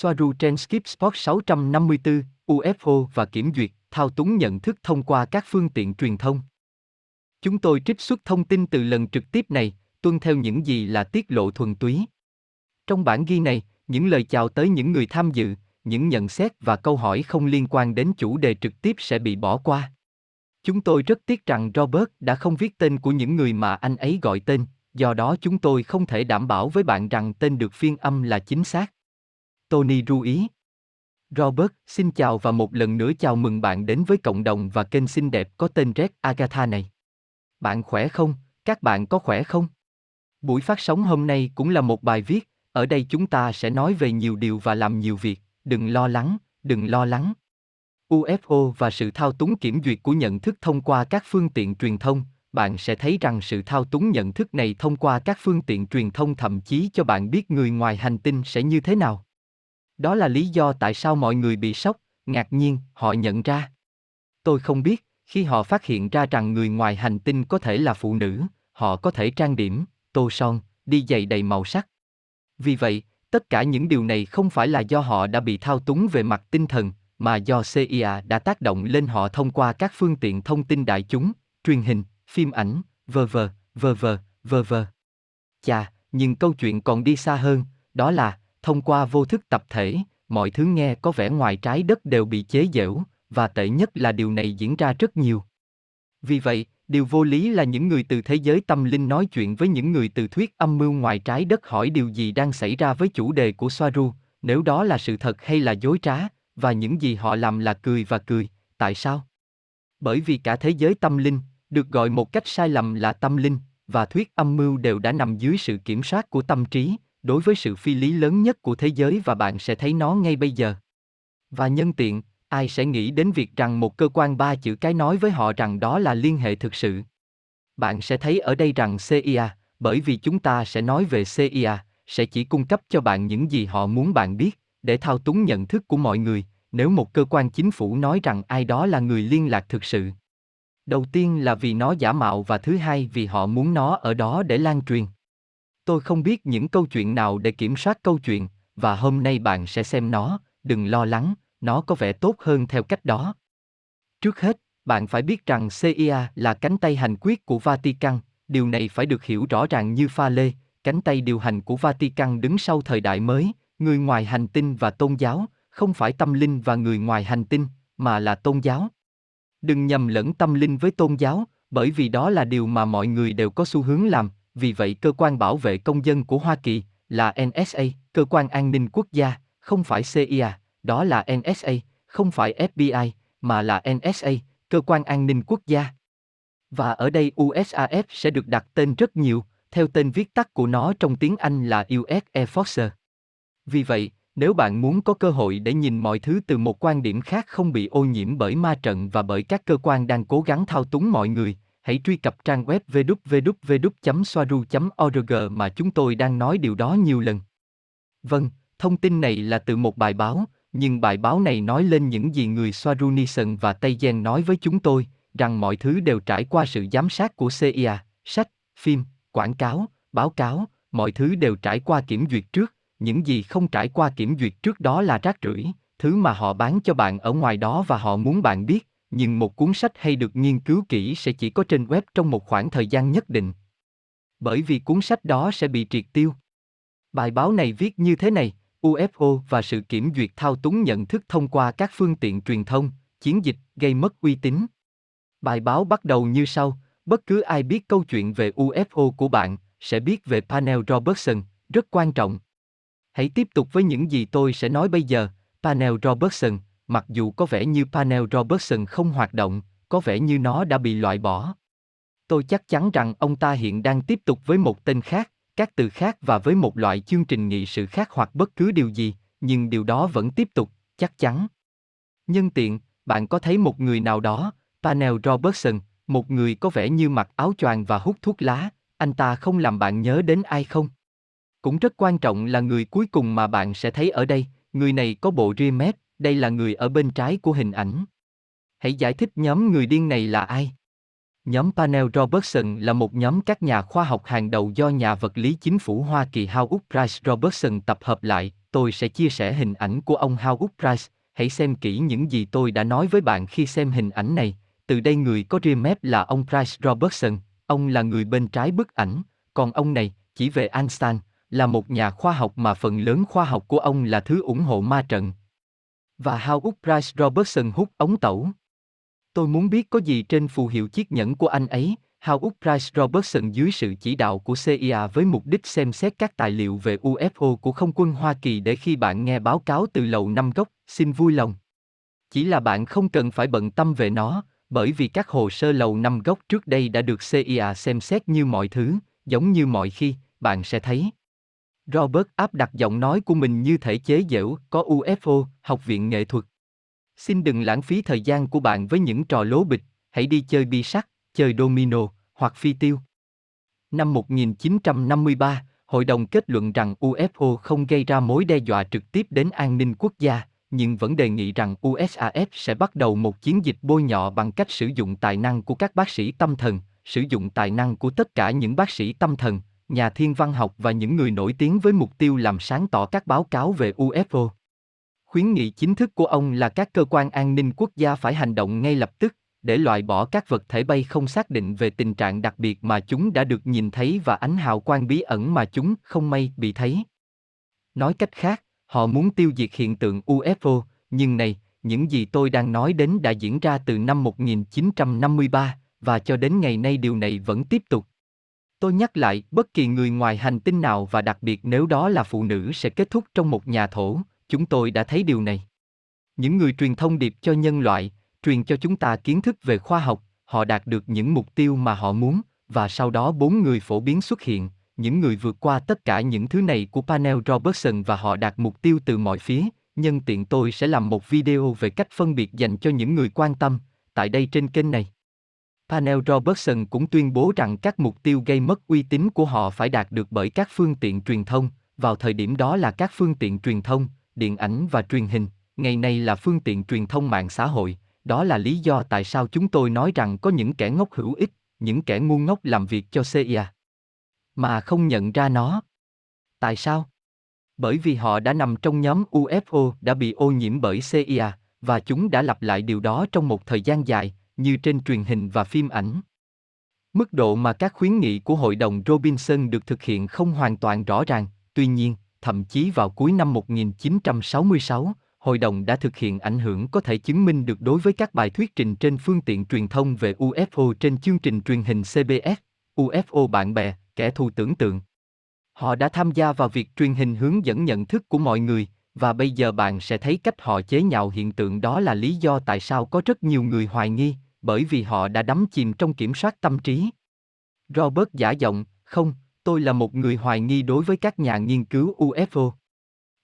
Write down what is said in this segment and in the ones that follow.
Soaru trên Skip Sport 654, UFO và kiểm duyệt, thao túng nhận thức thông qua các phương tiện truyền thông. Chúng tôi trích xuất thông tin từ lần trực tiếp này, tuân theo những gì là tiết lộ thuần túy. Trong bản ghi này, những lời chào tới những người tham dự, những nhận xét và câu hỏi không liên quan đến chủ đề trực tiếp sẽ bị bỏ qua. Chúng tôi rất tiếc rằng Robert đã không viết tên của những người mà anh ấy gọi tên, do đó chúng tôi không thể đảm bảo với bạn rằng tên được phiên âm là chính xác. Tony ru ý. Robert, xin chào và một lần nữa chào mừng bạn đến với cộng đồng và kênh xinh đẹp có tên Red Agatha này. Bạn khỏe không? Các bạn có khỏe không? Buổi phát sóng hôm nay cũng là một bài viết, ở đây chúng ta sẽ nói về nhiều điều và làm nhiều việc, đừng lo lắng, đừng lo lắng. UFO và sự thao túng kiểm duyệt của nhận thức thông qua các phương tiện truyền thông, bạn sẽ thấy rằng sự thao túng nhận thức này thông qua các phương tiện truyền thông thậm chí cho bạn biết người ngoài hành tinh sẽ như thế nào. Đó là lý do tại sao mọi người bị sốc, ngạc nhiên, họ nhận ra. Tôi không biết, khi họ phát hiện ra rằng người ngoài hành tinh có thể là phụ nữ, họ có thể trang điểm, tô son, đi giày đầy màu sắc. Vì vậy, tất cả những điều này không phải là do họ đã bị thao túng về mặt tinh thần, mà do CIA đã tác động lên họ thông qua các phương tiện thông tin đại chúng, truyền hình, phim ảnh, vờ vờ, vờ vờ, vờ vờ. Chà, nhưng câu chuyện còn đi xa hơn, đó là, thông qua vô thức tập thể, mọi thứ nghe có vẻ ngoài trái đất đều bị chế giễu, và tệ nhất là điều này diễn ra rất nhiều. Vì vậy, điều vô lý là những người từ thế giới tâm linh nói chuyện với những người từ thuyết âm mưu ngoài trái đất hỏi điều gì đang xảy ra với chủ đề của Soaru, nếu đó là sự thật hay là dối trá, và những gì họ làm là cười và cười, tại sao? Bởi vì cả thế giới tâm linh, được gọi một cách sai lầm là tâm linh, và thuyết âm mưu đều đã nằm dưới sự kiểm soát của tâm trí, đối với sự phi lý lớn nhất của thế giới và bạn sẽ thấy nó ngay bây giờ. Và nhân tiện, ai sẽ nghĩ đến việc rằng một cơ quan ba chữ cái nói với họ rằng đó là liên hệ thực sự. Bạn sẽ thấy ở đây rằng CIA, bởi vì chúng ta sẽ nói về CIA, sẽ chỉ cung cấp cho bạn những gì họ muốn bạn biết, để thao túng nhận thức của mọi người, nếu một cơ quan chính phủ nói rằng ai đó là người liên lạc thực sự. Đầu tiên là vì nó giả mạo và thứ hai vì họ muốn nó ở đó để lan truyền. Tôi không biết những câu chuyện nào để kiểm soát câu chuyện, và hôm nay bạn sẽ xem nó, đừng lo lắng, nó có vẻ tốt hơn theo cách đó. Trước hết, bạn phải biết rằng CIA là cánh tay hành quyết của Vatican, điều này phải được hiểu rõ ràng như pha lê, cánh tay điều hành của Vatican đứng sau thời đại mới, người ngoài hành tinh và tôn giáo, không phải tâm linh và người ngoài hành tinh, mà là tôn giáo. Đừng nhầm lẫn tâm linh với tôn giáo, bởi vì đó là điều mà mọi người đều có xu hướng làm, vì vậy cơ quan bảo vệ công dân của Hoa Kỳ là NSA, cơ quan an ninh quốc gia, không phải CIA, đó là NSA, không phải FBI, mà là NSA, cơ quan an ninh quốc gia. Và ở đây USAF sẽ được đặt tên rất nhiều, theo tên viết tắt của nó trong tiếng Anh là US Air Force. Vì vậy, nếu bạn muốn có cơ hội để nhìn mọi thứ từ một quan điểm khác không bị ô nhiễm bởi ma trận và bởi các cơ quan đang cố gắng thao túng mọi người, hãy truy cập trang web www.soaru.org mà chúng tôi đang nói điều đó nhiều lần. Vâng, thông tin này là từ một bài báo, nhưng bài báo này nói lên những gì người Soaru Nissen và Tây Gen nói với chúng tôi, rằng mọi thứ đều trải qua sự giám sát của CIA, sách, phim, quảng cáo, báo cáo, mọi thứ đều trải qua kiểm duyệt trước, những gì không trải qua kiểm duyệt trước đó là rác rưởi, thứ mà họ bán cho bạn ở ngoài đó và họ muốn bạn biết, nhưng một cuốn sách hay được nghiên cứu kỹ sẽ chỉ có trên web trong một khoảng thời gian nhất định. Bởi vì cuốn sách đó sẽ bị triệt tiêu. Bài báo này viết như thế này, UFO và sự kiểm duyệt thao túng nhận thức thông qua các phương tiện truyền thông, chiến dịch gây mất uy tín. Bài báo bắt đầu như sau, bất cứ ai biết câu chuyện về UFO của bạn sẽ biết về Panel Robertson, rất quan trọng. Hãy tiếp tục với những gì tôi sẽ nói bây giờ. Panel Robertson, mặc dù có vẻ như Panel Robertson không hoạt động, có vẻ như nó đã bị loại bỏ. Tôi chắc chắn rằng ông ta hiện đang tiếp tục với một tên khác, các từ khác và với một loại chương trình nghị sự khác hoặc bất cứ điều gì, nhưng điều đó vẫn tiếp tục, chắc chắn. Nhân tiện, bạn có thấy một người nào đó, Panel Robertson, một người có vẻ như mặc áo choàng và hút thuốc lá, anh ta không làm bạn nhớ đến ai không? Cũng rất quan trọng là người cuối cùng mà bạn sẽ thấy ở đây, người này có bộ ria mép, đây là người ở bên trái của hình ảnh. Hãy giải thích nhóm người điên này là ai? Nhóm Panel Robertson là một nhóm các nhà khoa học hàng đầu do nhà vật lý chính phủ Hoa Kỳ Howard Price Robertson tập hợp lại, tôi sẽ chia sẻ hình ảnh của ông Howard Price, hãy xem kỹ những gì tôi đã nói với bạn khi xem hình ảnh này, từ đây người có ria mép là ông Price Robertson, ông là người bên trái bức ảnh, còn ông này, chỉ về Einstein, là một nhà khoa học mà phần lớn khoa học của ông là thứ ủng hộ ma trận. Và Howard Price Robertson hút ống tẩu. Tôi muốn biết có gì trên phù hiệu chiếc nhẫn của anh ấy, Howard Price Robertson dưới sự chỉ đạo của CIA với mục đích xem xét các tài liệu về UFO của không quân Hoa Kỳ để khi bạn nghe báo cáo từ lầu năm góc, xin vui lòng. Chỉ là bạn không cần phải bận tâm về nó, bởi vì các hồ sơ lầu năm góc trước đây đã được CIA xem xét như mọi thứ, giống như mọi khi, bạn sẽ thấy. Robert áp đặt giọng nói của mình như thể chế giễu, có UFO, học viện nghệ thuật. Xin đừng lãng phí thời gian của bạn với những trò lố bịch, hãy đi chơi bi sắt, chơi domino, hoặc phi tiêu. Năm 1953, hội đồng kết luận rằng UFO không gây ra mối đe dọa trực tiếp đến an ninh quốc gia, nhưng vẫn đề nghị rằng USAF sẽ bắt đầu một chiến dịch bôi nhọ bằng cách sử dụng tài năng của các bác sĩ tâm thần, sử dụng tài năng của tất cả những bác sĩ tâm thần, nhà thiên văn học và những người nổi tiếng với mục tiêu làm sáng tỏ các báo cáo về UFO. Khuyến nghị chính thức của ông là các cơ quan an ninh quốc gia phải hành động ngay lập tức, để loại bỏ các vật thể bay không xác định về tình trạng đặc biệt mà chúng đã được nhìn thấy và ánh hào quang bí ẩn mà chúng không may bị thấy. Nói cách khác, họ muốn tiêu diệt hiện tượng UFO, nhưng này, những gì tôi đang nói đến đã diễn ra từ năm 1953, và cho đến ngày nay điều này vẫn tiếp tục. Tôi nhắc lại, bất kỳ người ngoài hành tinh nào và đặc biệt nếu đó là phụ nữ sẽ kết thúc trong một nhà thổ, chúng tôi đã thấy điều này. Những người truyền thông điệp cho nhân loại, truyền cho chúng ta kiến thức về khoa học, họ đạt được những mục tiêu mà họ muốn, và sau đó bốn người phổ biến xuất hiện, những người vượt qua tất cả những thứ này của panel Robertson và họ đạt mục tiêu từ mọi phía. Nhân tiện tôi sẽ làm một video về cách phân biệt dành cho những người quan tâm, tại đây trên kênh này. Panel Robertson cũng tuyên bố rằng các mục tiêu gây mất uy tín của họ phải đạt được bởi các phương tiện truyền thông, vào thời điểm đó là các phương tiện truyền thông, điện ảnh và truyền hình, ngày nay là phương tiện truyền thông mạng xã hội, đó là lý do tại sao chúng tôi nói rằng có những kẻ ngốc hữu ích, những kẻ ngu ngốc làm việc cho CIA. Mà không nhận ra nó. Tại sao? Bởi vì họ đã nằm trong nhóm UFO đã bị ô nhiễm bởi CIA, và chúng đã lặp lại điều đó trong một thời gian dài, như trên truyền hình và phim ảnh. Mức độ mà các khuyến nghị của Hội đồng Robinson được thực hiện không hoàn toàn rõ ràng, tuy nhiên, thậm chí vào cuối năm 1966, hội đồng đã thực hiện ảnh hưởng có thể chứng minh được đối với các bài thuyết trình trên phương tiện truyền thông về UFO trên chương trình truyền hình CBS, UFO bạn bè, kẻ thù tưởng tượng. Họ đã tham gia vào việc truyền hình hướng dẫn nhận thức của mọi người, và bây giờ bạn sẽ thấy cách họ chế nhạo hiện tượng đó là lý do tại sao có rất nhiều người hoài nghi, bởi vì họ đã đắm chìm trong kiểm soát tâm trí. Robert giả giọng, không, tôi là một người hoài nghi đối với các nhà nghiên cứu UFO.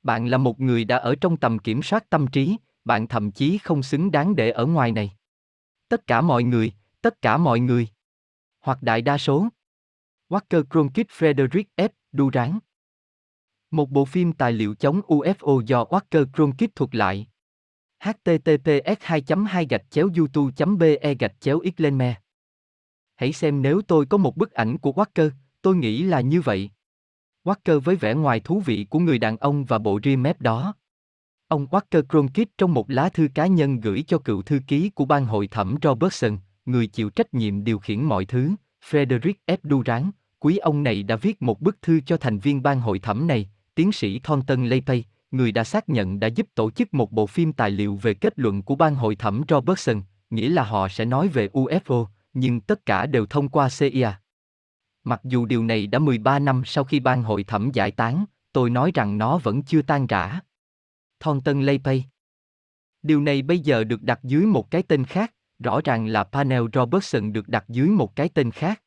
Bạn là một người đã ở trong tầm kiểm soát tâm trí, bạn thậm chí không xứng đáng để ở ngoài này. Tất cả mọi người, tất cả mọi người. Hoặc đại đa số. Walker Cronkite Frederick F. Durant Một bộ phim tài liệu chống UFO do Walker Cronkite thuật lại https 2 2 gạch chéo youtube be gạch chéo xlenme Hãy xem nếu tôi có một bức ảnh của Walker, tôi nghĩ là như vậy. Walker với vẻ ngoài thú vị của người đàn ông và bộ ria mép đó. Ông Walker Cronkite trong một lá thư cá nhân gửi cho cựu thư ký của ban hội thẩm Robertson, người chịu trách nhiệm điều khiển mọi thứ, Frederick F. Durant, quý ông này đã viết một bức thư cho thành viên ban hội thẩm này, tiến sĩ Thornton Lepay, người đã xác nhận đã giúp tổ chức một bộ phim tài liệu về kết luận của ban hội thẩm Robertson, nghĩa là họ sẽ nói về UFO, nhưng tất cả đều thông qua CIA. Mặc dù điều này đã 13 năm sau khi ban hội thẩm giải tán, tôi nói rằng nó vẫn chưa tan rã. Thornton Lepay Điều này bây giờ được đặt dưới một cái tên khác, rõ ràng là Panel Robertson được đặt dưới một cái tên khác.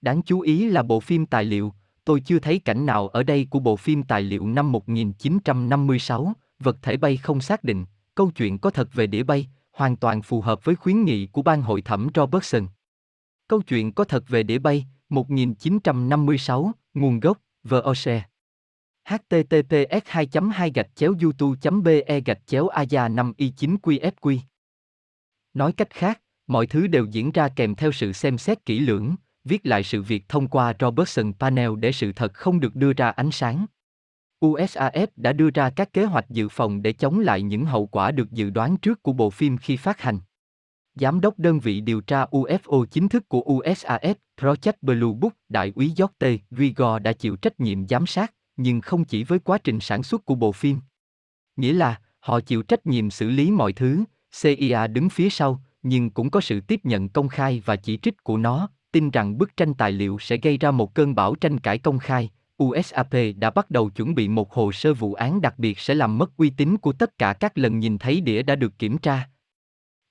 Đáng chú ý là bộ phim tài liệu, tôi chưa thấy cảnh nào ở đây của bộ phim tài liệu năm 1956, vật thể bay không xác định, câu chuyện có thật về đĩa bay, hoàn toàn phù hợp với khuyến nghị của ban hội thẩm Robertson. Câu chuyện có thật về đĩa bay, 1956, nguồn gốc, VOC. https 2 2 gạch chéo youtube be gạch chéo aya 5 i 9 qfq Nói cách khác, mọi thứ đều diễn ra kèm theo sự xem xét kỹ lưỡng, viết lại sự việc thông qua Robertson Panel để sự thật không được đưa ra ánh sáng. USAF đã đưa ra các kế hoạch dự phòng để chống lại những hậu quả được dự đoán trước của bộ phim khi phát hành. Giám đốc đơn vị điều tra UFO chính thức của USAF, Project Blue Book, Đại úy J.T. Rigor đã chịu trách nhiệm giám sát, nhưng không chỉ với quá trình sản xuất của bộ phim. Nghĩa là, họ chịu trách nhiệm xử lý mọi thứ, CIA đứng phía sau, nhưng cũng có sự tiếp nhận công khai và chỉ trích của nó, tin rằng bức tranh tài liệu sẽ gây ra một cơn bão tranh cãi công khai. USAP đã bắt đầu chuẩn bị một hồ sơ vụ án đặc biệt sẽ làm mất uy tín của tất cả các lần nhìn thấy đĩa đã được kiểm tra.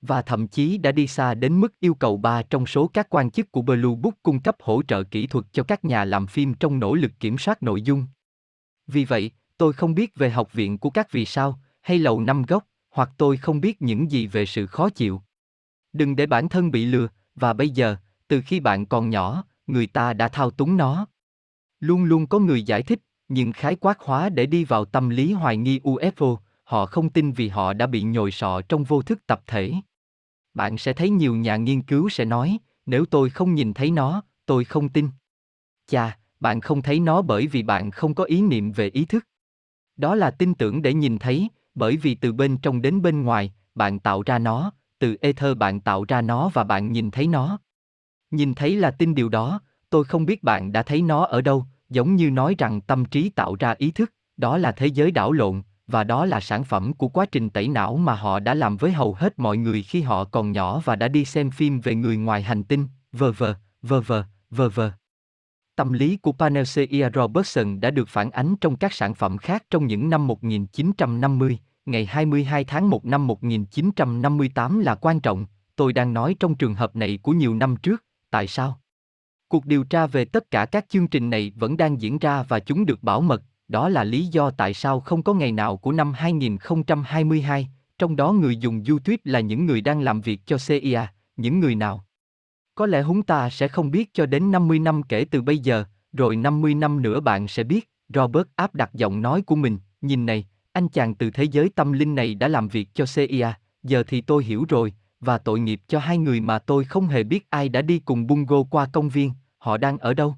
Và thậm chí đã đi xa đến mức yêu cầu ba trong số các quan chức của Blue Book cung cấp hỗ trợ kỹ thuật cho các nhà làm phim trong nỗ lực kiểm soát nội dung. Vì vậy, tôi không biết về học viện của các vì sao, hay lầu năm góc, hoặc tôi không biết những gì về sự khó chịu. Đừng để bản thân bị lừa, và bây giờ, từ khi bạn còn nhỏ, người ta đã thao túng nó. Luôn luôn có người giải thích, nhưng khái quát hóa để đi vào tâm lý hoài nghi UFO, họ không tin vì họ đã bị nhồi sọ trong vô thức tập thể. Bạn sẽ thấy nhiều nhà nghiên cứu sẽ nói, nếu tôi không nhìn thấy nó, tôi không tin. Chà, bạn không thấy nó bởi vì bạn không có ý niệm về ý thức. Đó là tin tưởng để nhìn thấy, bởi vì từ bên trong đến bên ngoài, bạn tạo ra nó, từ ether bạn tạo ra nó và bạn nhìn thấy nó. Nhìn thấy là tin điều đó, tôi không biết bạn đã thấy nó ở đâu, giống như nói rằng tâm trí tạo ra ý thức, đó là thế giới đảo lộn, và đó là sản phẩm của quá trình tẩy não mà họ đã làm với hầu hết mọi người khi họ còn nhỏ và đã đi xem phim về người ngoài hành tinh, vờ vờ, vờ vờ, vờ vờ. Tâm lý của Panacea Robertson đã được phản ánh trong các sản phẩm khác trong những năm 1950, ngày 22 tháng 1 năm 1958 là quan trọng, tôi đang nói trong trường hợp này của nhiều năm trước, tại sao? Cuộc điều tra về tất cả các chương trình này vẫn đang diễn ra và chúng được bảo mật, đó là lý do tại sao không có ngày nào của năm 2022, trong đó người dùng YouTube là những người đang làm việc cho CIA, những người nào? Có lẽ chúng ta sẽ không biết cho đến 50 năm kể từ bây giờ, rồi 50 năm nữa bạn sẽ biết, Robert áp đặt giọng nói của mình, nhìn này, anh chàng từ thế giới tâm linh này đã làm việc cho CIA, giờ thì tôi hiểu rồi, và tội nghiệp cho hai người mà tôi không hề biết ai đã đi cùng Bungo qua công viên, họ đang ở đâu?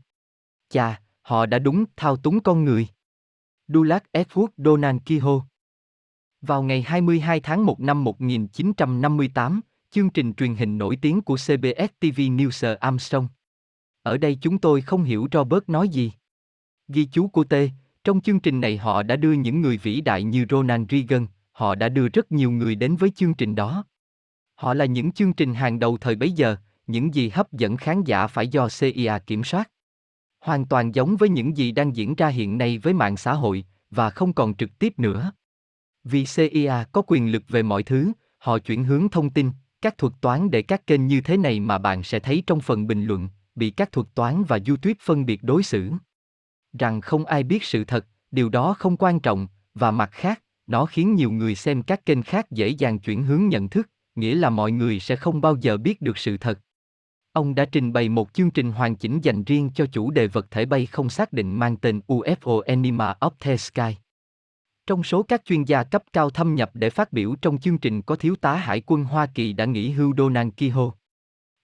Chà, họ đã đúng thao túng con người. Dulac Edward Donald Kehoe Vào ngày 22 tháng 1 năm 1958, chương trình truyền hình nổi tiếng của CBS TV News Armstrong. Ở đây chúng tôi không hiểu Robert nói gì. Ghi chú của T, trong chương trình này họ đã đưa những người vĩ đại như Ronald Reagan, họ đã đưa rất nhiều người đến với chương trình đó. Họ là những chương trình hàng đầu thời bấy giờ, những gì hấp dẫn khán giả phải do CIA kiểm soát. Hoàn toàn giống với những gì đang diễn ra hiện nay với mạng xã hội, và không còn trực tiếp nữa. Vì CIA có quyền lực về mọi thứ, họ chuyển hướng thông tin, các thuật toán để các kênh như thế này mà bạn sẽ thấy trong phần bình luận, bị các thuật toán và YouTube phân biệt đối xử. Rằng không ai biết sự thật, điều đó không quan trọng, và mặt khác, nó khiến nhiều người xem các kênh khác dễ dàng chuyển hướng nhận thức, nghĩa là mọi người sẽ không bao giờ biết được sự thật. Ông đã trình bày một chương trình hoàn chỉnh dành riêng cho chủ đề vật thể bay không xác định mang tên UFO Enigma of the Sky. Trong số các chuyên gia cấp cao thâm nhập để phát biểu trong chương trình có thiếu tá hải quân Hoa Kỳ đã nghỉ hưu Donald Kehoe.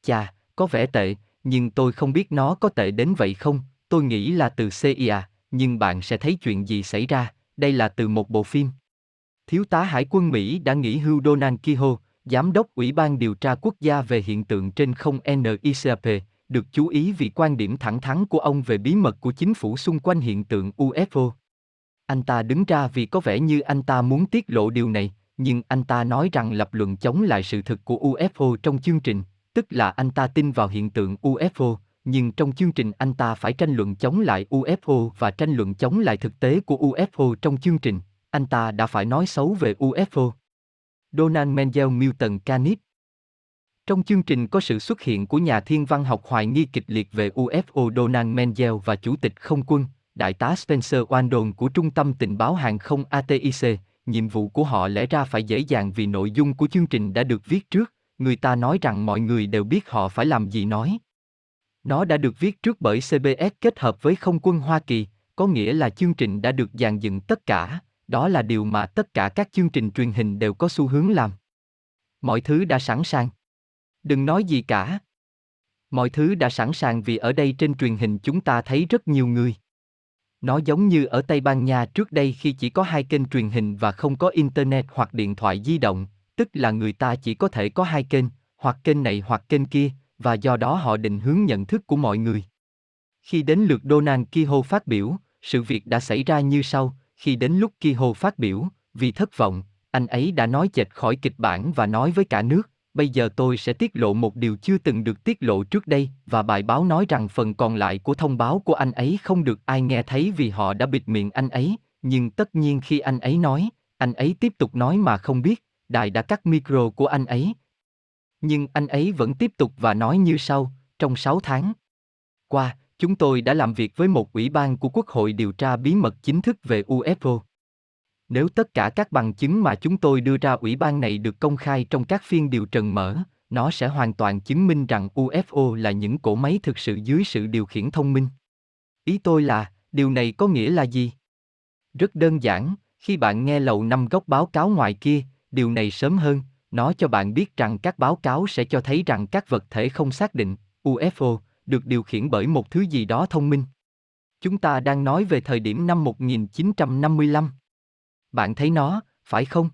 Chà, có vẻ tệ, nhưng tôi không biết nó có tệ đến vậy không, tôi nghĩ là từ CIA, nhưng bạn sẽ thấy chuyện gì xảy ra, đây là từ một bộ phim. Thiếu tá hải quân Mỹ đã nghỉ hưu Donald Kehoe, Giám đốc Ủy ban điều tra quốc gia về hiện tượng trên không NICAP, được chú ý vì quan điểm thẳng thắn của ông về bí mật của chính phủ xung quanh hiện tượng UFO. Anh ta đứng ra vì có vẻ như anh ta muốn tiết lộ điều này, nhưng anh ta nói rằng lập luận chống lại sự thực của UFO trong chương trình, tức là anh ta tin vào hiện tượng UFO, nhưng trong chương trình anh ta phải tranh luận chống lại UFO và tranh luận chống lại thực tế của UFO trong chương trình, anh ta đã phải nói xấu về UFO. Donald Mendel Milton Caniff Trong chương trình có sự xuất hiện của nhà thiên văn học hoài nghi kịch liệt về UFO Donald Mendel và Chủ tịch Không quân, Đại tá Spencer Wandon của Trung tâm Tình báo Hàng không ATIC, nhiệm vụ của họ lẽ ra phải dễ dàng vì nội dung của chương trình đã được viết trước, người ta nói rằng mọi người đều biết họ phải làm gì nói. Nó đã được viết trước bởi CBS kết hợp với không quân Hoa Kỳ, có nghĩa là chương trình đã được dàn dựng tất cả, đó là điều mà tất cả các chương trình truyền hình đều có xu hướng làm. Mọi thứ đã sẵn sàng. Đừng nói gì cả. Mọi thứ đã sẵn sàng vì ở đây trên truyền hình chúng ta thấy rất nhiều người. Nó giống như ở Tây Ban Nha trước đây khi chỉ có hai kênh truyền hình và không có internet hoặc điện thoại di động, tức là người ta chỉ có thể có hai kênh, hoặc kênh này hoặc kênh kia, và do đó họ định hướng nhận thức của mọi người. Khi đến lượt Donald Kehoe phát biểu, sự việc đã xảy ra như sau, khi đến lúc Kehoe phát biểu, vì thất vọng, anh ấy đã nói chệch khỏi kịch bản và nói với cả nước, bây giờ tôi sẽ tiết lộ một điều chưa từng được tiết lộ trước đây và bài báo nói rằng phần còn lại của thông báo của anh ấy không được ai nghe thấy vì họ đã bịt miệng anh ấy, nhưng tất nhiên khi anh ấy nói, anh ấy tiếp tục nói mà không biết, đài đã cắt micro của anh ấy. Nhưng anh ấy vẫn tiếp tục và nói như sau, trong 6 tháng qua, chúng tôi đã làm việc với một ủy ban của Quốc hội điều tra bí mật chính thức về UFO. Nếu tất cả các bằng chứng mà chúng tôi đưa ra ủy ban này được công khai trong các phiên điều trần mở, nó sẽ hoàn toàn chứng minh rằng UFO là những cỗ máy thực sự dưới sự điều khiển thông minh. Ý tôi là, điều này có nghĩa là gì? Rất đơn giản, khi bạn nghe lầu năm góc báo cáo ngoài kia, điều này sớm hơn, nó cho bạn biết rằng các báo cáo sẽ cho thấy rằng các vật thể không xác định, UFO, được điều khiển bởi một thứ gì đó thông minh. Chúng ta đang nói về thời điểm năm 1955. Bạn thấy nó, phải không?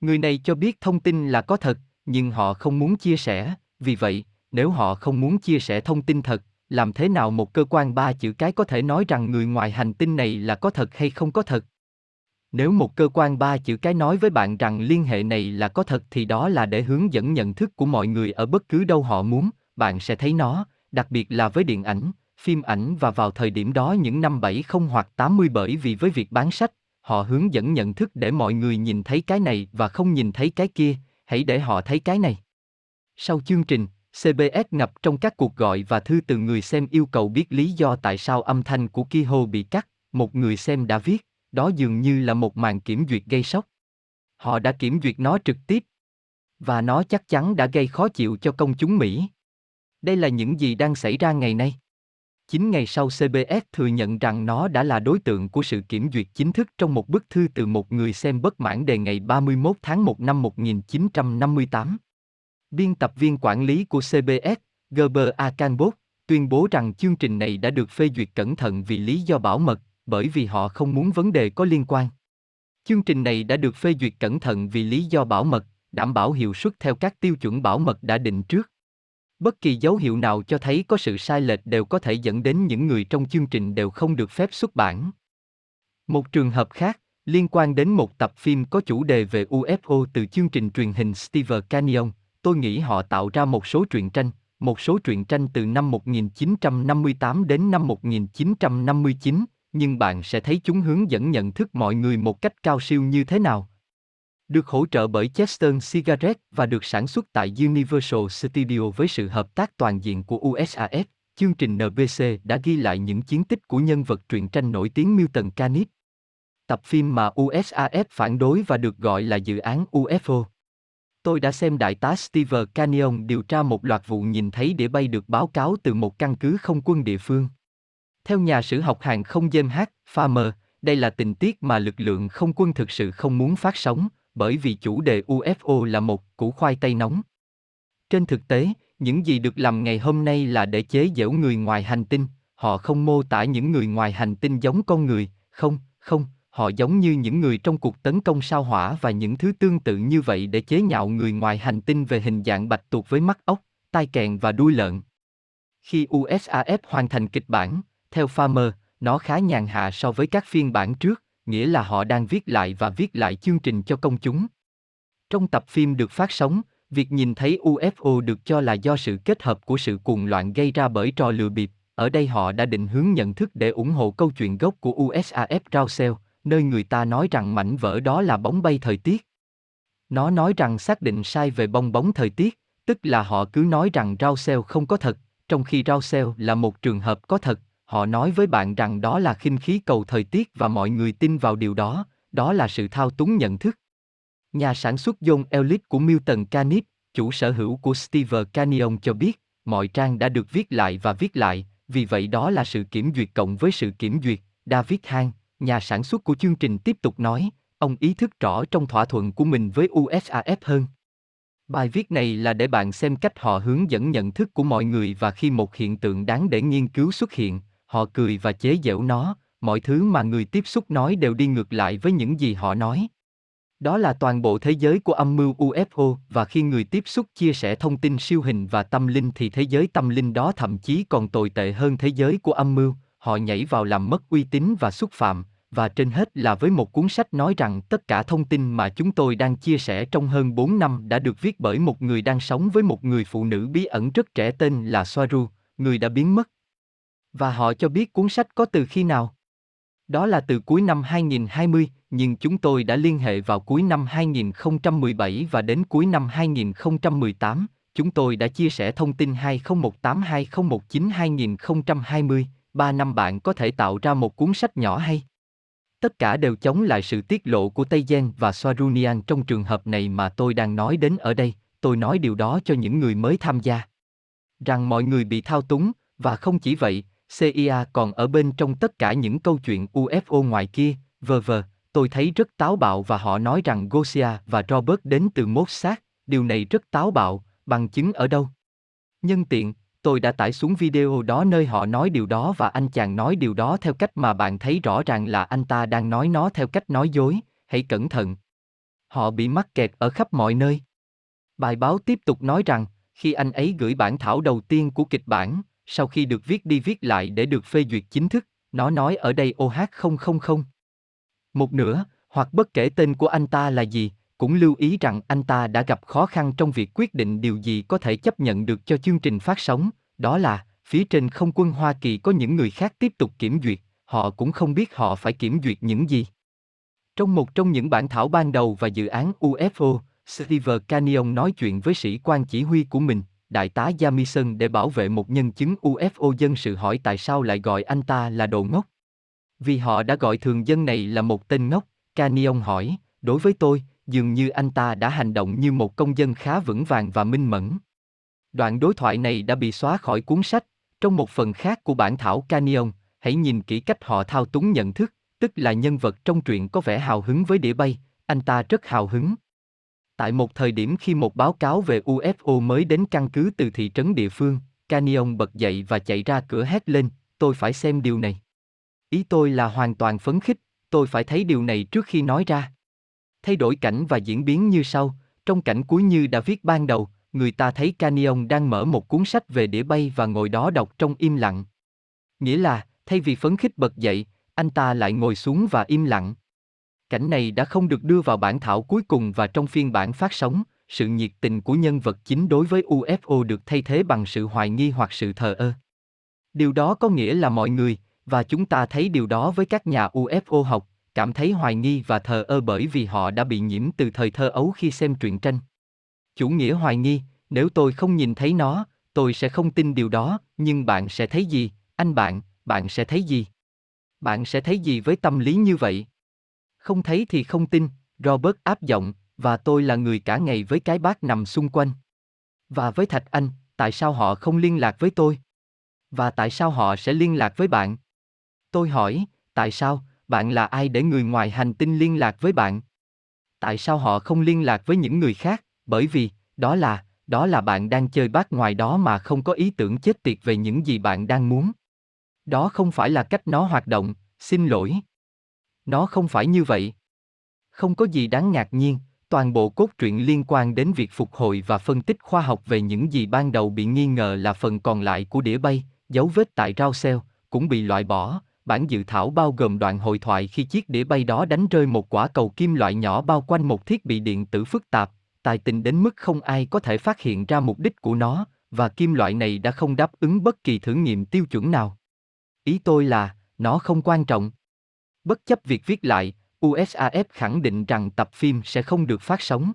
Người này cho biết thông tin là có thật, nhưng họ không muốn chia sẻ, vì vậy, nếu họ không muốn chia sẻ thông tin thật, làm thế nào một cơ quan ba chữ cái có thể nói rằng người ngoài hành tinh này là có thật hay không có thật? Nếu một cơ quan ba chữ cái nói với bạn rằng liên hệ này là có thật thì đó là để hướng dẫn nhận thức của mọi người ở bất cứ đâu họ muốn, bạn sẽ thấy nó, đặc biệt là với điện ảnh, phim ảnh và vào thời điểm đó những năm 70 hoặc 80 bởi vì với việc bán sách, họ hướng dẫn nhận thức để mọi người nhìn thấy cái này và không nhìn thấy cái kia, hãy để họ thấy cái này. Sau chương trình, CBS ngập trong các cuộc gọi và thư từ người xem yêu cầu biết lý do tại sao âm thanh của Kiho bị cắt, một người xem đã viết, đó dường như là một màn kiểm duyệt gây sốc. Họ đã kiểm duyệt nó trực tiếp. Và nó chắc chắn đã gây khó chịu cho công chúng Mỹ. Đây là những gì đang xảy ra ngày nay. 9 ngày sau CBS thừa nhận rằng nó đã là đối tượng của sự kiểm duyệt chính thức trong một bức thư từ một người xem bất mãn đề ngày 31 tháng 1 năm 1958. Biên tập viên quản lý của CBS, Gerber Akanbot, tuyên bố rằng chương trình này đã được phê duyệt cẩn thận vì lý do bảo mật, bởi vì họ không muốn vấn đề có liên quan. Chương trình này đã được phê duyệt cẩn thận vì lý do bảo mật, đảm bảo hiệu suất theo các tiêu chuẩn bảo mật đã định trước. Bất kỳ dấu hiệu nào cho thấy có sự sai lệch đều có thể dẫn đến những người trong chương trình đều không được phép xuất bản. Một trường hợp khác, liên quan đến một tập phim có chủ đề về UFO từ chương trình truyền hình Steve Canyon, tôi nghĩ họ tạo ra một số truyện tranh, một số truyện tranh từ năm 1958 đến năm 1959, nhưng bạn sẽ thấy chúng hướng dẫn nhận thức mọi người một cách cao siêu như thế nào. Được hỗ trợ bởi Chester Cigarette và được sản xuất tại Universal Studio với sự hợp tác toàn diện của USAF, chương trình NBC đã ghi lại những chiến tích của nhân vật truyện tranh nổi tiếng Milton Caniff. Tập phim mà USAF phản đối và được gọi là dự án UFO. Tôi đã xem đại tá Steve Canyon điều tra một loạt vụ nhìn thấy đĩa bay được báo cáo từ một căn cứ không quân địa phương. Theo nhà sử học hàng không James H. Farmer, đây là tình tiết mà lực lượng không quân thực sự không muốn phát sóng, bởi vì chủ đề UFO là một củ khoai tây nóng. Trên thực tế, những gì được làm ngày hôm nay là để chế giễu người ngoài hành tinh, họ không mô tả những người ngoài hành tinh giống con người, không, không, họ giống như những người trong cuộc tấn công sao hỏa và những thứ tương tự như vậy để chế nhạo người ngoài hành tinh về hình dạng bạch tuộc với mắt ốc, tai kèn và đuôi lợn. Khi USAF hoàn thành kịch bản, theo Farmer, nó khá nhàn hạ so với các phiên bản trước, nghĩa là họ đang viết lại và viết lại chương trình cho công chúng. Trong tập phim được phát sóng, việc nhìn thấy UFO được cho là do sự kết hợp của sự cuồng loạn gây ra bởi trò lừa bịp. Ở đây họ đã định hướng nhận thức để ủng hộ câu chuyện gốc của USAF Rousseau, nơi người ta nói rằng mảnh vỡ đó là bóng bay thời tiết. Nó nói rằng xác định sai về bong bóng thời tiết, tức là họ cứ nói rằng Rousseau không có thật, trong khi Rousseau là một trường hợp có thật, họ nói với bạn rằng đó là khinh khí cầu thời tiết và mọi người tin vào điều đó, đó là sự thao túng nhận thức. Nhà sản xuất John Ellis của Milton Caniff, chủ sở hữu của Steve Canyon cho biết, mọi trang đã được viết lại và viết lại, vì vậy đó là sự kiểm duyệt cộng với sự kiểm duyệt. David Hang, nhà sản xuất của chương trình tiếp tục nói, ông ý thức rõ trong thỏa thuận của mình với USAF hơn. Bài viết này là để bạn xem cách họ hướng dẫn nhận thức của mọi người và khi một hiện tượng đáng để nghiên cứu xuất hiện, họ cười và chế giễu nó, mọi thứ mà người tiếp xúc nói đều đi ngược lại với những gì họ nói. Đó là toàn bộ thế giới của âm mưu UFO và khi người tiếp xúc chia sẻ thông tin siêu hình và tâm linh thì thế giới tâm linh đó thậm chí còn tồi tệ hơn thế giới của âm mưu, họ nhảy vào làm mất uy tín và xúc phạm, và trên hết là với một cuốn sách nói rằng tất cả thông tin mà chúng tôi đang chia sẻ trong hơn 4 năm đã được viết bởi một người đang sống với một người phụ nữ bí ẩn rất trẻ tên là Soaru, người đã biến mất. Và họ cho biết cuốn sách có từ khi nào. Đó là từ cuối năm 2020, nhưng chúng tôi đã liên hệ vào cuối năm 2017 và đến cuối năm 2018, chúng tôi đã chia sẻ thông tin 2018-2019-2020, 3 năm bạn có thể tạo ra một cuốn sách nhỏ hay. Tất cả đều chống lại sự tiết lộ của Tây Gen và Soarunian trong trường hợp này mà tôi đang nói đến ở đây, tôi nói điều đó cho những người mới tham gia. Rằng mọi người bị thao túng, và không chỉ vậy, CIA còn ở bên trong tất cả những câu chuyện UFO ngoài kia, vờ vờ, tôi thấy rất táo bạo và họ nói rằng Gosia và Robert đến từ Mossad, điều này rất táo bạo, bằng chứng ở đâu? Nhân tiện, tôi đã tải xuống video đó nơi họ nói điều đó và anh chàng nói điều đó theo cách mà bạn thấy rõ ràng là anh ta đang nói nó theo cách nói dối, hãy cẩn thận. Họ bị mắc kẹt ở khắp mọi nơi. Bài báo tiếp tục nói rằng, khi anh ấy gửi bản thảo đầu tiên của kịch bản, sau khi được viết đi viết lại để được phê duyệt chính thức, nó nói ở đây OH000. Một nửa, hoặc bất kể tên của anh ta là gì, cũng lưu ý rằng anh ta đã gặp khó khăn trong việc quyết định điều gì có thể chấp nhận được cho chương trình phát sóng, đó là, phía trên không quân Hoa Kỳ có những người khác tiếp tục kiểm duyệt, họ cũng không biết họ phải kiểm duyệt những gì. Trong một trong những bản thảo ban đầu và dự án UFO, Steve Canyon nói chuyện với sĩ quan chỉ huy của mình, đại tá Jamison để bảo vệ một nhân chứng UFO dân sự hỏi tại sao lại gọi anh ta là đồ ngốc. Vì họ đã gọi thường dân này là một tên ngốc, Canyon hỏi, đối với tôi, dường như anh ta đã hành động như một công dân khá vững vàng và minh mẫn. Đoạn đối thoại này đã bị xóa khỏi cuốn sách, trong một phần khác của bản thảo Canyon, hãy nhìn kỹ cách họ thao túng nhận thức, tức là nhân vật trong truyện có vẻ hào hứng với đĩa bay, anh ta rất hào hứng. Tại một thời điểm khi một báo cáo về UFO mới đến căn cứ từ thị trấn địa phương, Canyon bật dậy và chạy ra cửa hét lên, tôi phải xem điều này. Ý tôi là hoàn toàn phấn khích, tôi phải thấy điều này trước khi nói ra. Thay đổi cảnh và diễn biến như sau, trong cảnh cuối như đã viết ban đầu, người ta thấy Canyon đang mở một cuốn sách về đĩa bay và ngồi đó đọc trong im lặng. Nghĩa là, thay vì phấn khích bật dậy, anh ta lại ngồi xuống và im lặng. Cảnh này đã không được đưa vào bản thảo cuối cùng và trong phiên bản phát sóng, sự nhiệt tình của nhân vật chính đối với UFO được thay thế bằng sự hoài nghi hoặc sự thờ ơ. Điều đó có nghĩa là mọi người, và chúng ta thấy điều đó với các nhà UFO học, cảm thấy hoài nghi và thờ ơ bởi vì họ đã bị nhiễm từ thời thơ ấu khi xem truyện tranh. Chủ nghĩa hoài nghi, nếu tôi không nhìn thấy nó, tôi sẽ không tin điều đó, nhưng bạn sẽ thấy gì, anh bạn, bạn sẽ thấy gì? Bạn sẽ thấy gì với tâm lý như vậy? Không thấy thì không tin, Robert áp giọng, và tôi là người cả ngày với cái bát nằm xung quanh. Và với Thạch Anh, tại sao họ không liên lạc với tôi? Và tại sao họ sẽ liên lạc với bạn? Tôi hỏi, tại sao, bạn là ai để người ngoài hành tinh liên lạc với bạn? Tại sao họ không liên lạc với những người khác? Bởi vì, đó là, đó là bạn đang chơi bát ngoài đó mà không có ý tưởng chết tiệt về những gì bạn đang muốn. Đó không phải là cách nó hoạt động, xin lỗi. Nó không phải như vậy. Không có gì đáng ngạc nhiên, toàn bộ cốt truyện liên quan đến việc phục hồi và phân tích khoa học về những gì ban đầu bị nghi ngờ là phần còn lại của đĩa bay, dấu vết tại rau xeo, cũng bị loại bỏ. Bản dự thảo bao gồm đoạn hội thoại khi chiếc đĩa bay đó đánh rơi một quả cầu kim loại nhỏ bao quanh một thiết bị điện tử phức tạp, tài tình đến mức không ai có thể phát hiện ra mục đích của nó, và kim loại này đã không đáp ứng bất kỳ thử nghiệm tiêu chuẩn nào. Ý tôi là, nó không quan trọng. Bất chấp việc viết lại, USAF khẳng định rằng tập phim sẽ không được phát sóng.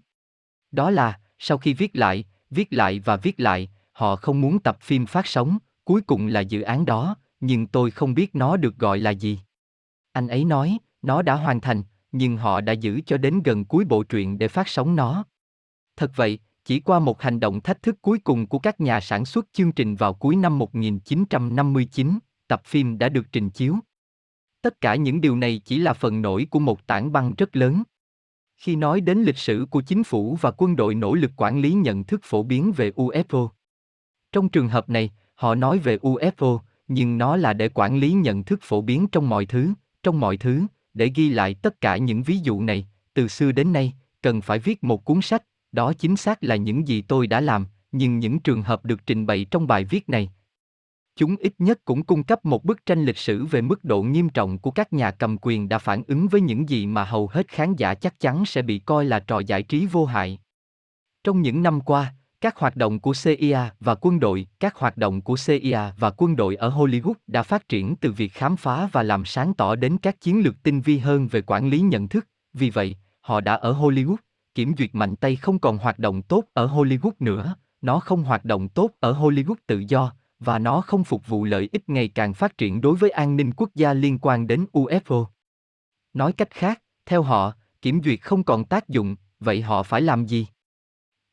Đó là, sau khi viết lại, viết lại và viết lại, họ không muốn tập phim phát sóng, cuối cùng là dự án đó, nhưng tôi không biết nó được gọi là gì. Anh ấy nói, nó đã hoàn thành, nhưng họ đã giữ cho đến gần cuối bộ truyện để phát sóng nó. Thật vậy, chỉ qua một hành động thách thức cuối cùng của các nhà sản xuất chương trình vào cuối năm 1959, tập phim đã được trình chiếu. Tất cả những điều này chỉ là phần nổi của một tảng băng rất lớn. Khi nói đến lịch sử của chính phủ và quân đội nỗ lực quản lý nhận thức phổ biến về UFO. Trong trường hợp này, họ nói về UFO, nhưng nó là để quản lý nhận thức phổ biến trong mọi thứ, trong mọi thứ, để ghi lại tất cả những ví dụ này, từ xưa đến nay, cần phải viết một cuốn sách, đó chính xác là những gì tôi đã làm, nhưng những trường hợp được trình bày trong bài viết này, chúng ít nhất cũng cung cấp một bức tranh lịch sử về mức độ nghiêm trọng của các nhà cầm quyền đã phản ứng với những gì mà hầu hết khán giả chắc chắn sẽ bị coi là trò giải trí vô hại. Trong những năm qua, các hoạt động của CIA và quân đội, các hoạt động của CIA và quân đội ở Hollywood đã phát triển từ việc khám phá và làm sáng tỏ đến các chiến lược tinh vi hơn về quản lý nhận thức. Vì vậy, họ đã ở Hollywood, kiểm duyệt mạnh tay không còn hoạt động tốt ở Hollywood nữa, nó không hoạt động tốt ở Hollywood tự do, và nó không phục vụ lợi ích ngày càng phát triển đối với an ninh quốc gia liên quan đến UFO. Nói cách khác, theo họ, kiểm duyệt không còn tác dụng, vậy họ phải làm gì?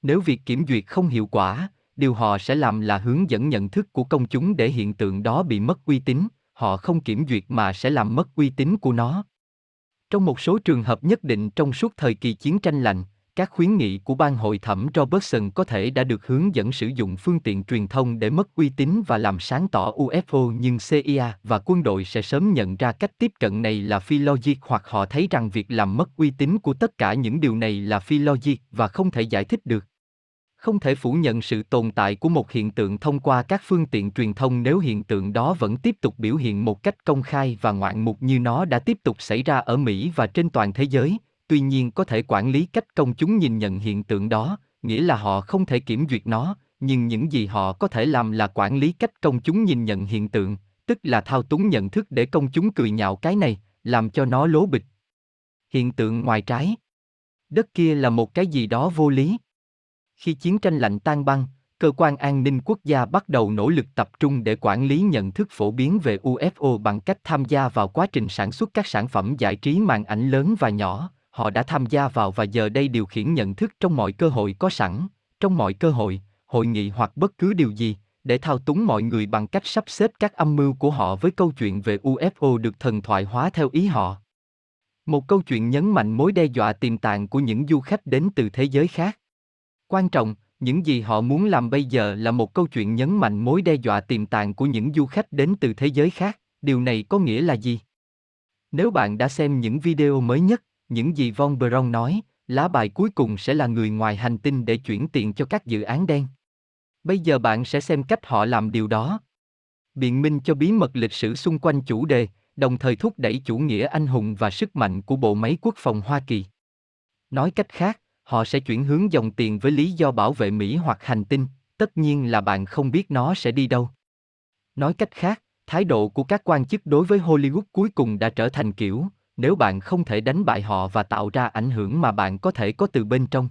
Nếu việc kiểm duyệt không hiệu quả, điều họ sẽ làm là hướng dẫn nhận thức của công chúng để hiện tượng đó bị mất uy tín, họ không kiểm duyệt mà sẽ làm mất uy tín của nó. Trong một số trường hợp nhất định trong suốt thời kỳ chiến tranh lạnh, các khuyến nghị của ban hội thẩm Robertson có thể đã được hướng dẫn sử dụng phương tiện truyền thông để mất uy tín và làm sáng tỏ UFO nhưng CIA và quân đội sẽ sớm nhận ra cách tiếp cận này là phi logic hoặc họ thấy rằng việc làm mất uy tín của tất cả những điều này là phi logic và không thể giải thích được. Không thể phủ nhận sự tồn tại của một hiện tượng thông qua các phương tiện truyền thông nếu hiện tượng đó vẫn tiếp tục biểu hiện một cách công khai và ngoạn mục như nó đã tiếp tục xảy ra ở Mỹ và trên toàn thế giới, tuy nhiên có thể quản lý cách công chúng nhìn nhận hiện tượng đó, nghĩa là họ không thể kiểm duyệt nó, nhưng những gì họ có thể làm là quản lý cách công chúng nhìn nhận hiện tượng, tức là thao túng nhận thức để công chúng cười nhạo cái này, làm cho nó lố bịch. Hiện tượng ngoài trái. Đất kia là một cái gì đó vô lý. Khi chiến tranh lạnh tan băng, cơ quan an ninh quốc gia bắt đầu nỗ lực tập trung để quản lý nhận thức phổ biến về UFO bằng cách tham gia vào quá trình sản xuất các sản phẩm giải trí màn ảnh lớn và nhỏ. Họ đã tham gia vào và giờ đây điều khiển nhận thức trong mọi cơ hội có sẵn, trong mọi cơ hội, hội nghị hoặc bất cứ điều gì, để thao túng mọi người bằng cách sắp xếp các âm mưu của họ với câu chuyện về UFO được thần thoại hóa theo ý họ. Một câu chuyện nhấn mạnh mối đe dọa tiềm tàng của những du khách đến từ thế giới khác. Quan trọng, những gì họ muốn làm bây giờ là một câu chuyện nhấn mạnh mối đe dọa tiềm tàng của những du khách đến từ thế giới khác. Điều này có nghĩa là gì? Nếu bạn đã xem những video mới nhất, những gì Von Braun nói, lá bài cuối cùng sẽ là người ngoài hành tinh để chuyển tiền cho các dự án đen. Bây giờ bạn sẽ xem cách họ làm điều đó. Biện minh cho bí mật lịch sử xung quanh chủ đề, đồng thời thúc đẩy chủ nghĩa anh hùng và sức mạnh của bộ máy quốc phòng Hoa Kỳ. Nói cách khác, họ sẽ chuyển hướng dòng tiền với lý do bảo vệ Mỹ hoặc hành tinh, tất nhiên là bạn không biết nó sẽ đi đâu. Nói cách khác, thái độ của các quan chức đối với Hollywood cuối cùng đã trở thành kiểu, nếu bạn không thể đánh bại họ và tạo ra ảnh hưởng mà bạn có thể có từ bên trong.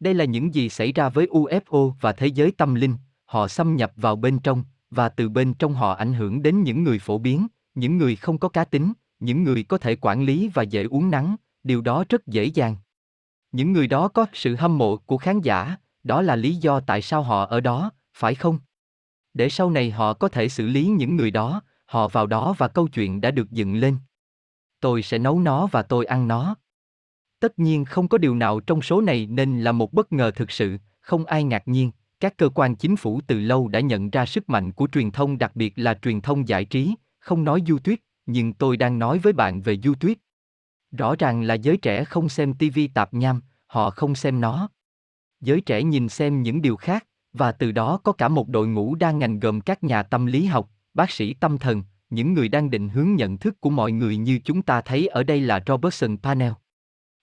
Đây là những gì xảy ra với UFO và thế giới tâm linh, họ xâm nhập vào bên trong, và từ bên trong họ ảnh hưởng đến những người phổ biến, những người không có cá tính, những người có thể quản lý và dễ uống nắng, điều đó rất dễ dàng. Những người đó có sự hâm mộ của khán giả, đó là lý do tại sao họ ở đó, phải không? Để sau này họ có thể xử lý những người đó, họ vào đó và câu chuyện đã được dựng lên. Tôi sẽ nấu nó và tôi ăn nó. Tất nhiên không có điều nào trong số này nên là một bất ngờ thực sự, không ai ngạc nhiên, các cơ quan chính phủ từ lâu đã nhận ra sức mạnh của truyền thông đặc biệt là truyền thông giải trí, không nói du tuyết, nhưng tôi đang nói với bạn về du tuyết. Rõ ràng là giới trẻ không xem TV tạp nham, họ không xem nó. Giới trẻ nhìn xem những điều khác, và từ đó có cả một đội ngũ đa ngành gồm các nhà tâm lý học, bác sĩ tâm thần, những người đang định hướng nhận thức của mọi người như chúng ta thấy ở đây là Robertson Panel.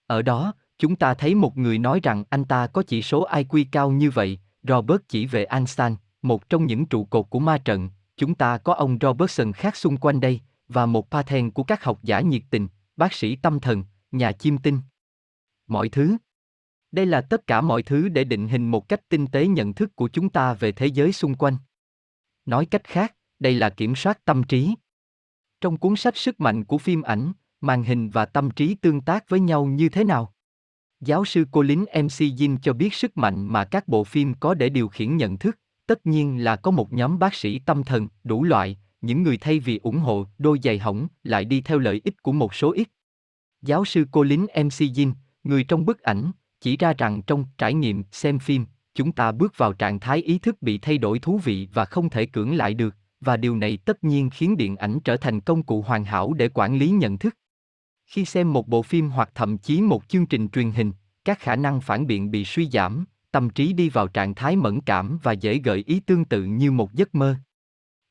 Ở đó, chúng ta thấy một người nói rằng anh ta có chỉ số IQ cao như vậy, Robert chỉ về Einstein, một trong những trụ cột của ma trận, chúng ta có ông Robertson khác xung quanh đây, và một pattern của các học giả nhiệt tình, bác sĩ tâm thần, nhà chiêm tinh. Mọi thứ. Đây là tất cả mọi thứ để định hình một cách tinh tế nhận thức của chúng ta về thế giới xung quanh. Nói cách khác, đây là kiểm soát tâm trí. Trong cuốn sách Sức mạnh của phim ảnh, màn hình và tâm trí tương tác với nhau như thế nào? Giáo sư Colin MC Jin cho biết sức mạnh mà các bộ phim có để điều khiển nhận thức, tất nhiên là có một nhóm bác sĩ tâm thần, đủ loại, những người thay vì ủng hộ đôi giày hỏng lại đi theo lợi ích của một số ít. Giáo sư Colin MC Jin, người trong bức ảnh, chỉ ra rằng trong trải nghiệm xem phim, chúng ta bước vào trạng thái ý thức bị thay đổi thú vị và không thể cưỡng lại được, và điều này tất nhiên khiến điện ảnh trở thành công cụ hoàn hảo để quản lý nhận thức. Khi xem một bộ phim hoặc thậm chí một chương trình truyền hình, các khả năng phản biện bị suy giảm, tâm trí đi vào trạng thái mẫn cảm và dễ gợi ý tương tự như một giấc mơ.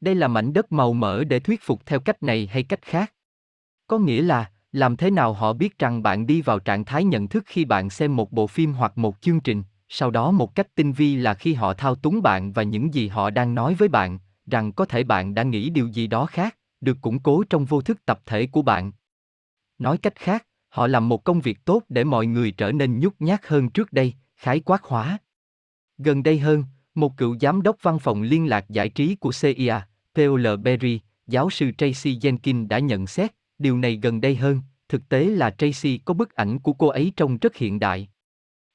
Đây là mảnh đất màu mỡ để thuyết phục theo cách này hay cách khác. Có nghĩa là, làm thế nào họ biết rằng bạn đi vào trạng thái nhận thức khi bạn xem một bộ phim hoặc một chương trình, sau đó một cách tinh vi là khi họ thao túng bạn và những gì họ đang nói với bạn, rằng có thể bạn đã nghĩ điều gì đó khác, được củng cố trong vô thức tập thể của bạn. Nói cách khác, họ làm một công việc tốt để mọi người trở nên nhút nhát hơn trước đây, khái quát hóa. Gần đây hơn, một cựu giám đốc văn phòng liên lạc giải trí của CIA, Paul Berry, giáo sư Tracy Jenkins đã nhận xét, điều này gần đây hơn, thực tế là Tracy có bức ảnh của cô ấy trông rất hiện đại.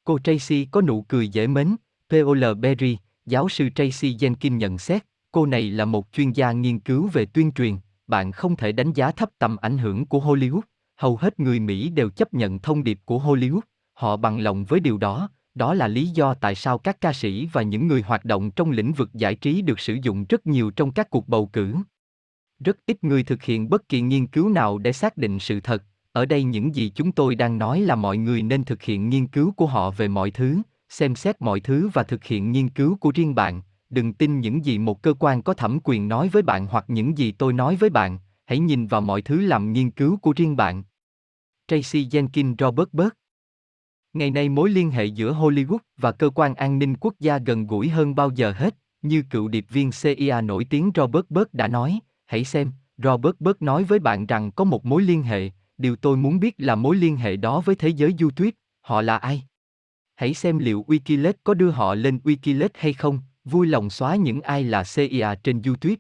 Cô Tracy có nụ cười dễ mến, Paul Berry, giáo sư Tracy Jenkins nhận xét, cô này là một chuyên gia nghiên cứu về tuyên truyền, bạn không thể đánh giá thấp tầm ảnh hưởng của Hollywood, hầu hết người Mỹ đều chấp nhận thông điệp của Hollywood, họ bằng lòng với điều đó, đó là lý do tại sao các ca sĩ và những người hoạt động trong lĩnh vực giải trí được sử dụng rất nhiều trong các cuộc bầu cử. Rất ít người thực hiện bất kỳ nghiên cứu nào để xác định sự thật, ở đây những gì chúng tôi đang nói là mọi người nên thực hiện nghiên cứu của họ về mọi thứ, xem xét mọi thứ và thực hiện nghiên cứu của riêng bạn, đừng tin những gì một cơ quan có thẩm quyền nói với bạn hoặc những gì tôi nói với bạn, hãy nhìn vào mọi thứ làm nghiên cứu của riêng bạn. Tracy Jenkins Robert Burke Ngày nay mối liên hệ giữa Hollywood và cơ quan an ninh quốc gia gần gũi hơn bao giờ hết, như cựu điệp viên CIA nổi tiếng Robert Burke đã nói, hãy xem, Robert Burke nói với bạn rằng có một mối liên hệ, điều tôi muốn biết là mối liên hệ đó với thế giới YouTube, họ là ai? Hãy xem liệu Wikileaks có đưa họ lên Wikileaks hay không, vui lòng xóa những ai là CIA trên YouTube.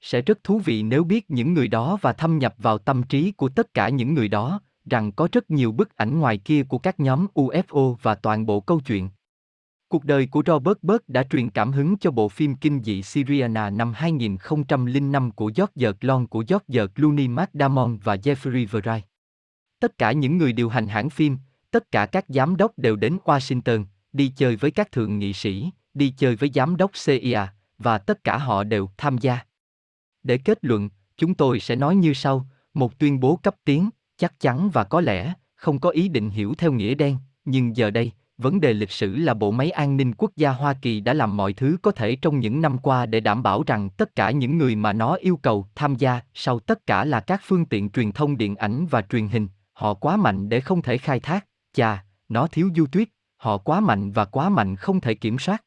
Sẽ rất thú vị nếu biết những người đó và thâm nhập vào tâm trí của tất cả những người đó, rằng có rất nhiều bức ảnh ngoài kia của các nhóm UFO và toàn bộ câu chuyện. Cuộc đời của Robert Burke đã truyền cảm hứng cho bộ phim kinh dị Syriana năm 2005 của George Clooney của George Clooney Matt Damon và Jeffrey Wright. Tất cả những người điều hành hãng phim, tất cả các giám đốc đều đến Washington, đi chơi với các thượng nghị sĩ, đi chơi với giám đốc CIA, và tất cả họ đều tham gia. Để kết luận, chúng tôi sẽ nói như sau, một tuyên bố cấp tiến, chắc chắn và có lẽ, không có ý định hiểu theo nghĩa đen, nhưng giờ đây, vấn đề lịch sử là bộ máy an ninh quốc gia Hoa Kỳ đã làm mọi thứ có thể trong những năm qua để đảm bảo rằng tất cả những người mà nó yêu cầu tham gia, sau tất cả là các phương tiện truyền thông điện ảnh và truyền hình, họ quá mạnh để không thể khai thác, chà, nó thiếu du tuyết, họ quá mạnh và quá mạnh không thể kiểm soát.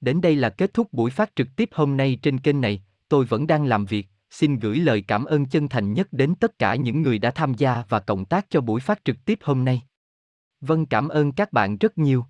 Đến đây là kết thúc buổi phát trực tiếp hôm nay trên kênh này, tôi vẫn đang làm việc, xin gửi lời cảm ơn chân thành nhất đến tất cả những người đã tham gia và cộng tác cho buổi phát trực tiếp hôm nay. Vâng cảm ơn các bạn rất nhiều.